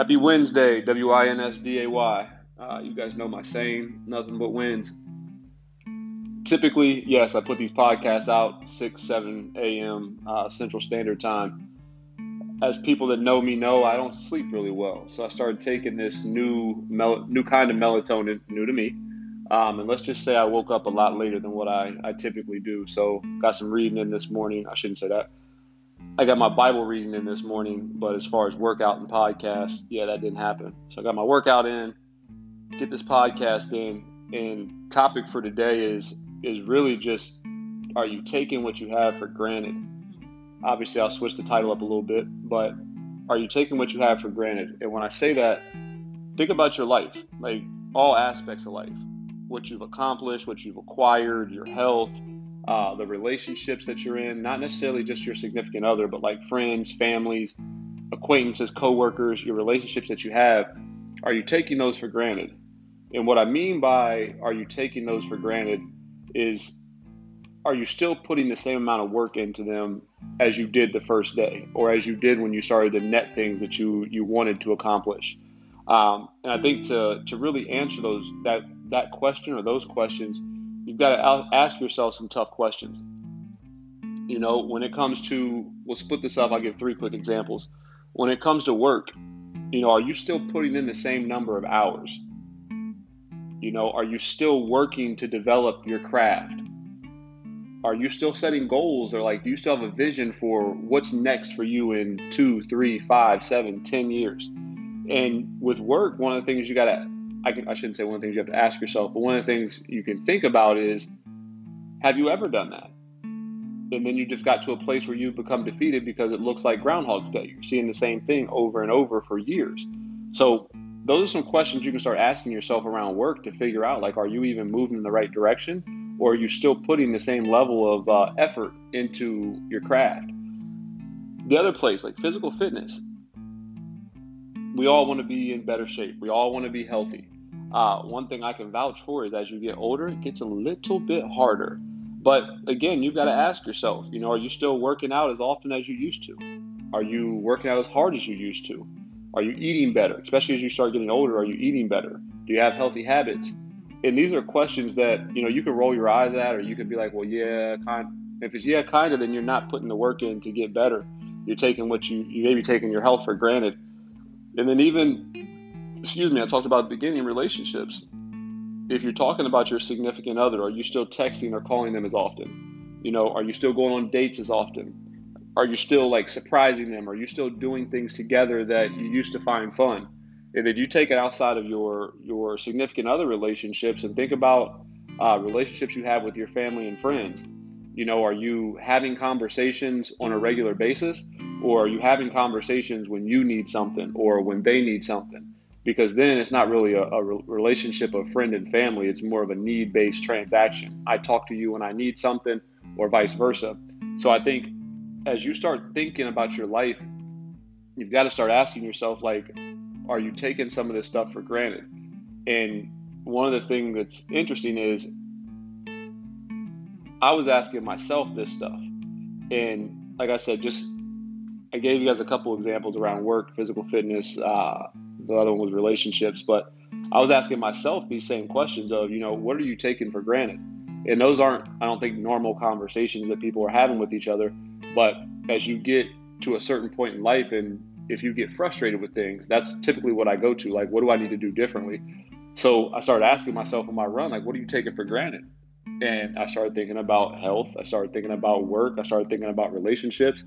Happy Wednesday, W I N S D A Y. Uh, you guys know my saying, nothing but wins. Typically, yes, I put these podcasts out 6, 7 a.m. Uh, Central Standard Time. As people that know me know, I don't sleep really well. So I started taking this new mel- new kind of melatonin, new to me. Um, and let's just say I woke up a lot later than what I, I typically do. So got some reading in this morning. I shouldn't say that. I got my Bible reading in this morning, but as far as workout and podcast, yeah, that didn't happen. So I got my workout in, get this podcast in, and topic for today is is really just are you taking what you have for granted? Obviously, I'll switch the title up a little bit, but are you taking what you have for granted? And when I say that, think about your life, like all aspects of life, what you've accomplished, what you've acquired, your health, uh, the relationships that you're in, not necessarily just your significant other, but like friends, families, acquaintances, coworkers, your relationships that you have. Are you taking those for granted? And what I mean by are you taking those for granted is are you still putting the same amount of work into them as you did the first day or as you did when you started to net things that you you wanted to accomplish um, and i think to to really answer those that that question or those questions you've got to ask yourself some tough questions you know when it comes to we'll split this up i'll give three quick examples when it comes to work you know are you still putting in the same number of hours you know, are you still working to develop your craft? Are you still setting goals or like do you still have a vision for what's next for you in two, three, five, seven, ten years? And with work, one of the things you gotta I can I shouldn't say one of the things you have to ask yourself, but one of the things you can think about is have you ever done that? And then you just got to a place where you've become defeated because it looks like Groundhog's Day. You're seeing the same thing over and over for years. So those are some questions you can start asking yourself around work to figure out like are you even moving in the right direction or are you still putting the same level of uh, effort into your craft the other place like physical fitness we all want to be in better shape we all want to be healthy uh, one thing i can vouch for is as you get older it gets a little bit harder but again you've got to ask yourself you know are you still working out as often as you used to are you working out as hard as you used to are you eating better? Especially as you start getting older, are you eating better? Do you have healthy habits? And these are questions that, you know, you can roll your eyes at or you can be like, well, yeah, kind if it's yeah, kind of, then you're not putting the work in to get better. You're taking what you you may be taking your health for granted. And then even excuse me, I talked about beginning relationships. If you're talking about your significant other, are you still texting or calling them as often? You know, are you still going on dates as often? are you still like surprising them? Are you still doing things together that you used to find fun? And then you take it outside of your your significant other relationships and think about uh, relationships you have with your family and friends. You know, are you having conversations on a regular basis, or are you having conversations when you need something or when they need something? Because then it's not really a, a relationship of friend and family. It's more of a need based transaction. I talk to you when I need something, or vice versa. So I think as you start thinking about your life, you've got to start asking yourself, like, are you taking some of this stuff for granted? And one of the things that's interesting is I was asking myself this stuff. And like I said, just I gave you guys a couple examples around work, physical fitness. Uh, the other one was relationships. But I was asking myself these same questions of, you know, what are you taking for granted? And those aren't, I don't think, normal conversations that people are having with each other. But as you get to a certain point in life and if you get frustrated with things, that's typically what I go to. Like, what do I need to do differently? So I started asking myself on my run, like, what are you taking for granted? And I started thinking about health. I started thinking about work. I started thinking about relationships.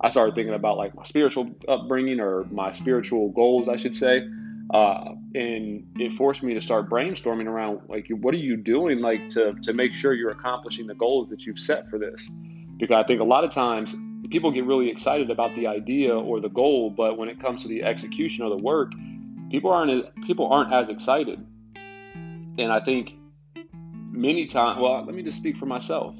I started thinking about like my spiritual upbringing or my spiritual goals, I should say. Uh, and it forced me to start brainstorming around like, what are you doing like to, to make sure you're accomplishing the goals that you've set for this? because I think a lot of times people get really excited about the idea or the goal, but when it comes to the execution or the work, people aren't people aren't as excited. And I think many times, well, let me just speak for myself.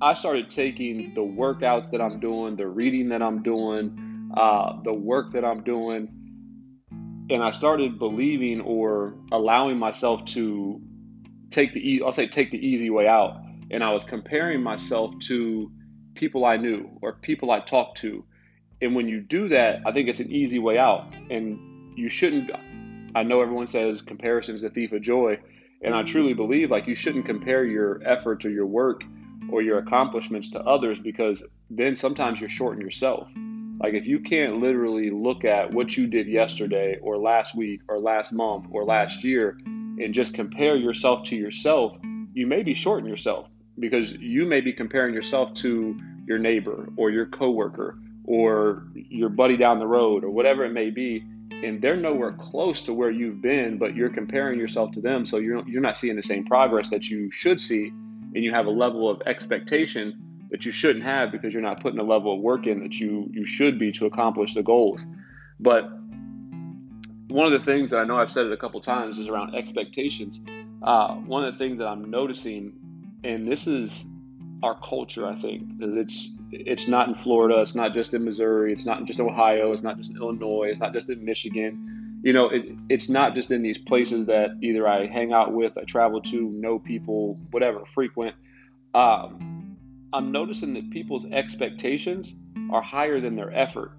I started taking the workouts that I'm doing, the reading that I'm doing, uh, the work that I'm doing, and I started believing or allowing myself to take the I'll say take the easy way out and I was comparing myself to people I knew or people I talked to. And when you do that, I think it's an easy way out. And you shouldn't. I know everyone says comparison is the thief of joy, and I truly believe like you shouldn't compare your efforts or your work or your accomplishments to others because then sometimes you're shorting yourself. Like if you can't literally look at what you did yesterday or last week or last month or last year and just compare yourself to yourself, you may be shorting yourself because you may be comparing yourself to your neighbor or your coworker or your buddy down the road or whatever it may be and they're nowhere close to where you've been but you're comparing yourself to them so you're you're not seeing the same progress that you should see and you have a level of expectation that you shouldn't have because you're not putting a level of work in that you you should be to accomplish the goals. But one of the things that I know I've said it a couple times is around expectations. Uh, one of the things that I'm noticing, and this is our culture, I think, it's it's not in Florida, it's not just in Missouri, it's not just in Ohio, it's not just in Illinois, it's not just in Michigan. You know, it, it's not just in these places that either I hang out with, I travel to, know people, whatever, frequent. Um, I'm noticing that people's expectations are higher than their effort.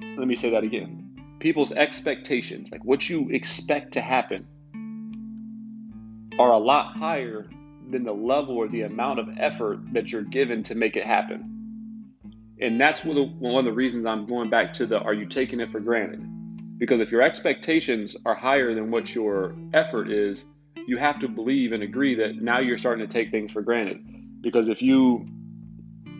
Let me say that again. People's expectations, like what you expect to happen, are a lot higher than the level or the amount of effort that you're given to make it happen. And that's one of the reasons I'm going back to the are you taking it for granted? Because if your expectations are higher than what your effort is, you have to believe and agree that now you're starting to take things for granted. Because if you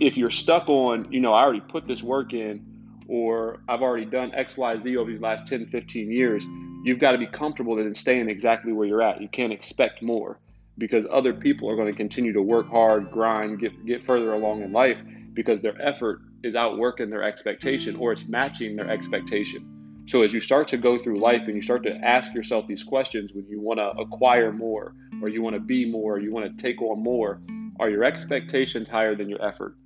if you're stuck on you know i already put this work in or i've already done xyz over these last 10 15 years you've got to be comfortable in staying exactly where you're at. You can't expect more. Because other people are going to continue to work hard grind get get further along in life because their effort is outworking their expectation or it's matching their expectation so as you start to go through life and you start to ask yourself these questions when you want to acquire more or you want to be more or you want to take on more are your expectations higher than your effort?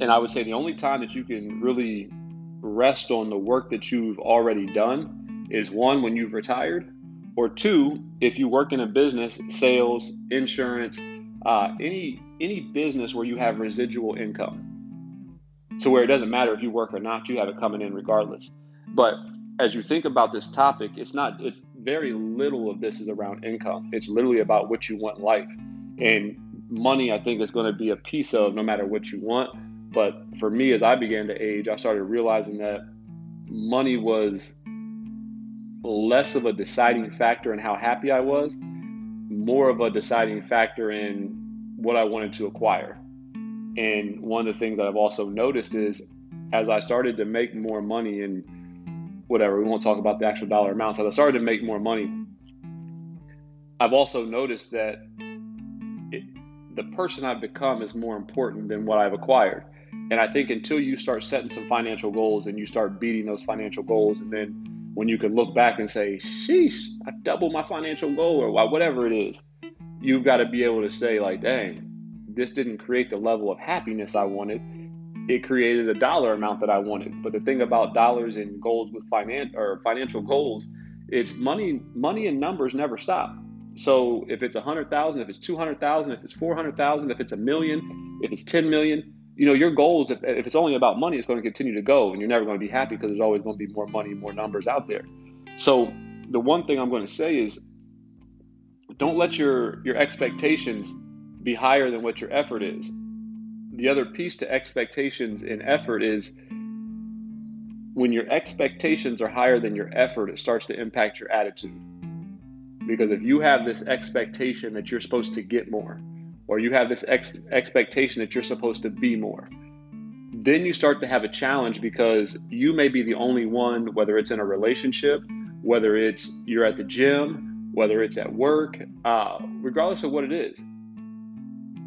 And I would say the only time that you can really rest on the work that you've already done is one, when you've retired, or two, if you work in a business, sales, insurance, uh, any any business where you have residual income. So where it doesn't matter if you work or not, you have it coming in regardless. But as you think about this topic, it's not it's very little of this is around income. It's literally about what you want in life. And money, I think, is going to be a piece of no matter what you want. But for me, as I began to age, I started realizing that money was less of a deciding factor in how happy I was, more of a deciding factor in what I wanted to acquire. And one of the things that I've also noticed is as I started to make more money and whatever. We won't talk about the actual dollar amounts. As I started to make more money, I've also noticed that it, the person I've become is more important than what I've acquired. And I think until you start setting some financial goals and you start beating those financial goals, and then when you can look back and say, sheesh, I doubled my financial goal or whatever it is, you've got to be able to say, like, dang, this didn't create the level of happiness I wanted it created a dollar amount that I wanted. But the thing about dollars and goals with finance or financial goals, it's money. Money and numbers never stop. So if it's a hundred thousand, if it's two hundred thousand, if it's four hundred thousand, if it's a million, if it's ten million, you know your goals. If, if it's only about money, it's going to continue to go, and you're never going to be happy because there's always going to be more money, more numbers out there. So the one thing I'm going to say is, don't let your your expectations be higher than what your effort is the other piece to expectations and effort is when your expectations are higher than your effort, it starts to impact your attitude. Because if you have this expectation that you're supposed to get more, or you have this ex- expectation that you're supposed to be more, then you start to have a challenge because you may be the only one, whether it's in a relationship, whether it's you're at the gym, whether it's at work, uh, regardless of what it is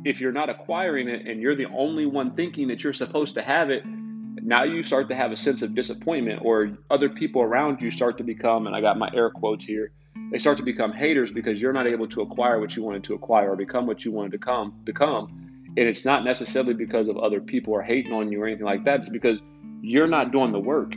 if you're not acquiring it and you're the only one thinking that you're supposed to have it, now you start to have a sense of disappointment, or other people around you start to become, and I got my air quotes here, they start to become haters because you're not able to acquire what you wanted to acquire or become what you wanted to come become. And it's not necessarily because of other people are hating on you or anything like that. It's because you're not doing the work.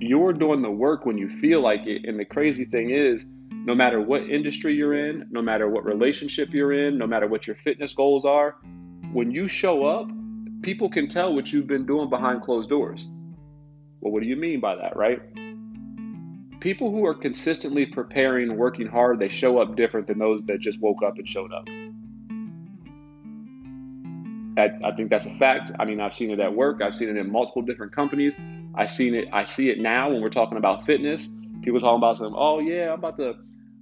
You're doing the work when you feel like it. And the crazy thing is, no matter what industry you're in, no matter what relationship you're in, no matter what your fitness goals are, when you show up, people can tell what you've been doing behind closed doors. Well, what do you mean by that, right? People who are consistently preparing, working hard, they show up different than those that just woke up and showed up. I, I think that's a fact. I mean, I've seen it at work. I've seen it in multiple different companies. I seen it. I see it now when we're talking about fitness. People talking about some. Oh yeah, I'm about to.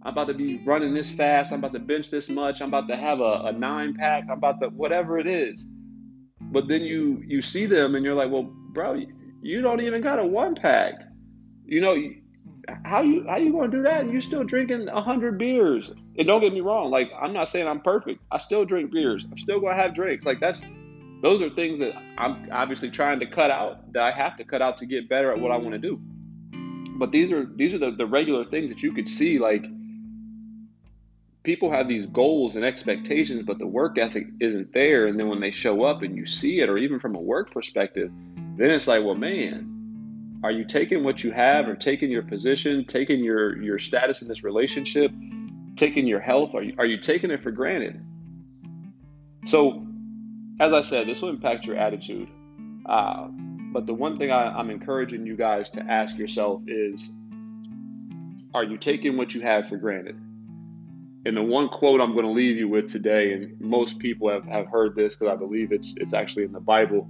I'm about to be running this fast. I'm about to bench this much. I'm about to have a, a nine pack. I'm about to whatever it is. But then you you see them and you're like, well, bro, you don't even got a one pack. You know, how you how you gonna do that? You're still drinking hundred beers. And don't get me wrong, like I'm not saying I'm perfect. I still drink beers. I'm still gonna have drinks. Like that's those are things that I'm obviously trying to cut out that I have to cut out to get better at what I want to do. But these are these are the, the regular things that you could see like people have these goals and expectations, but the work ethic isn't there. And then when they show up and you see it, or even from a work perspective, then it's like, well, man, are you taking what you have or taking your position, taking your, your status in this relationship, taking your health? Are you, are you taking it for granted? So, as I said, this will impact your attitude. Uh, but the one thing I, I'm encouraging you guys to ask yourself is are you taking what you have for granted? And the one quote I'm going to leave you with today, and most people have, have heard this because I believe it's it's actually in the Bible,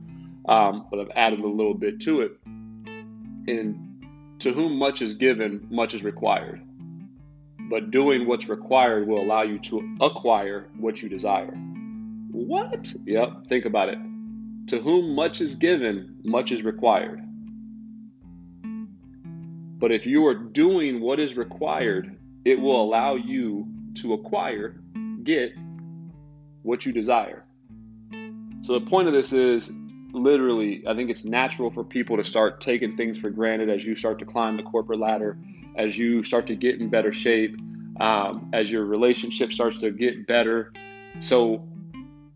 um, but I've added a little bit to it. And to whom much is given, much is required. But doing what's required will allow you to acquire what you desire. What? Yep, think about it. To whom much is given, much is required. But if you are doing what is required, it will allow you to acquire, get what you desire. So the point of this is literally, I think it's natural for people to start taking things for granted as you start to climb the corporate ladder, as you start to get in better shape, um, as your relationship starts to get better. So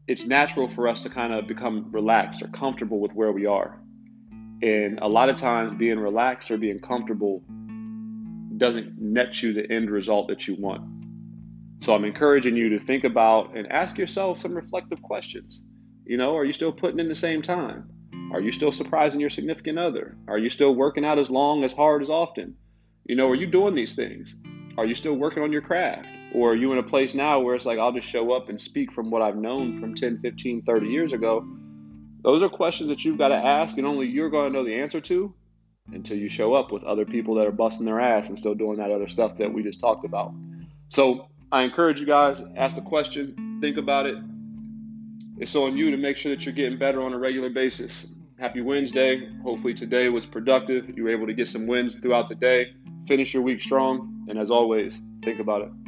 it's natural for us to kind of become relaxed or comfortable with where we are. And a lot of times, being relaxed or being comfortable doesn't net you the end result that you want. So I'm encouraging you to think about and ask yourself some reflective questions. You know, are you still putting in the same time? Are you still surprising your significant other? Are you still working out as long, as hard, as often? You know, are you doing these things? Are you still working on your craft? Or are you in a place now where it's like, I'll just show up and speak from what I've known from 10, 15, 30 years ago? Those are questions that you've got to ask, and only you're going to know the answer to until you show up with other people that are busting their ass and still doing that other stuff that we just talked about. So I encourage you guys, ask the question, think about it. It's on you to make sure that you're getting better on a regular basis. Happy Wednesday. Hopefully today was productive. You were able to get some wins throughout the day. Finish your week strong. And as always, think about it.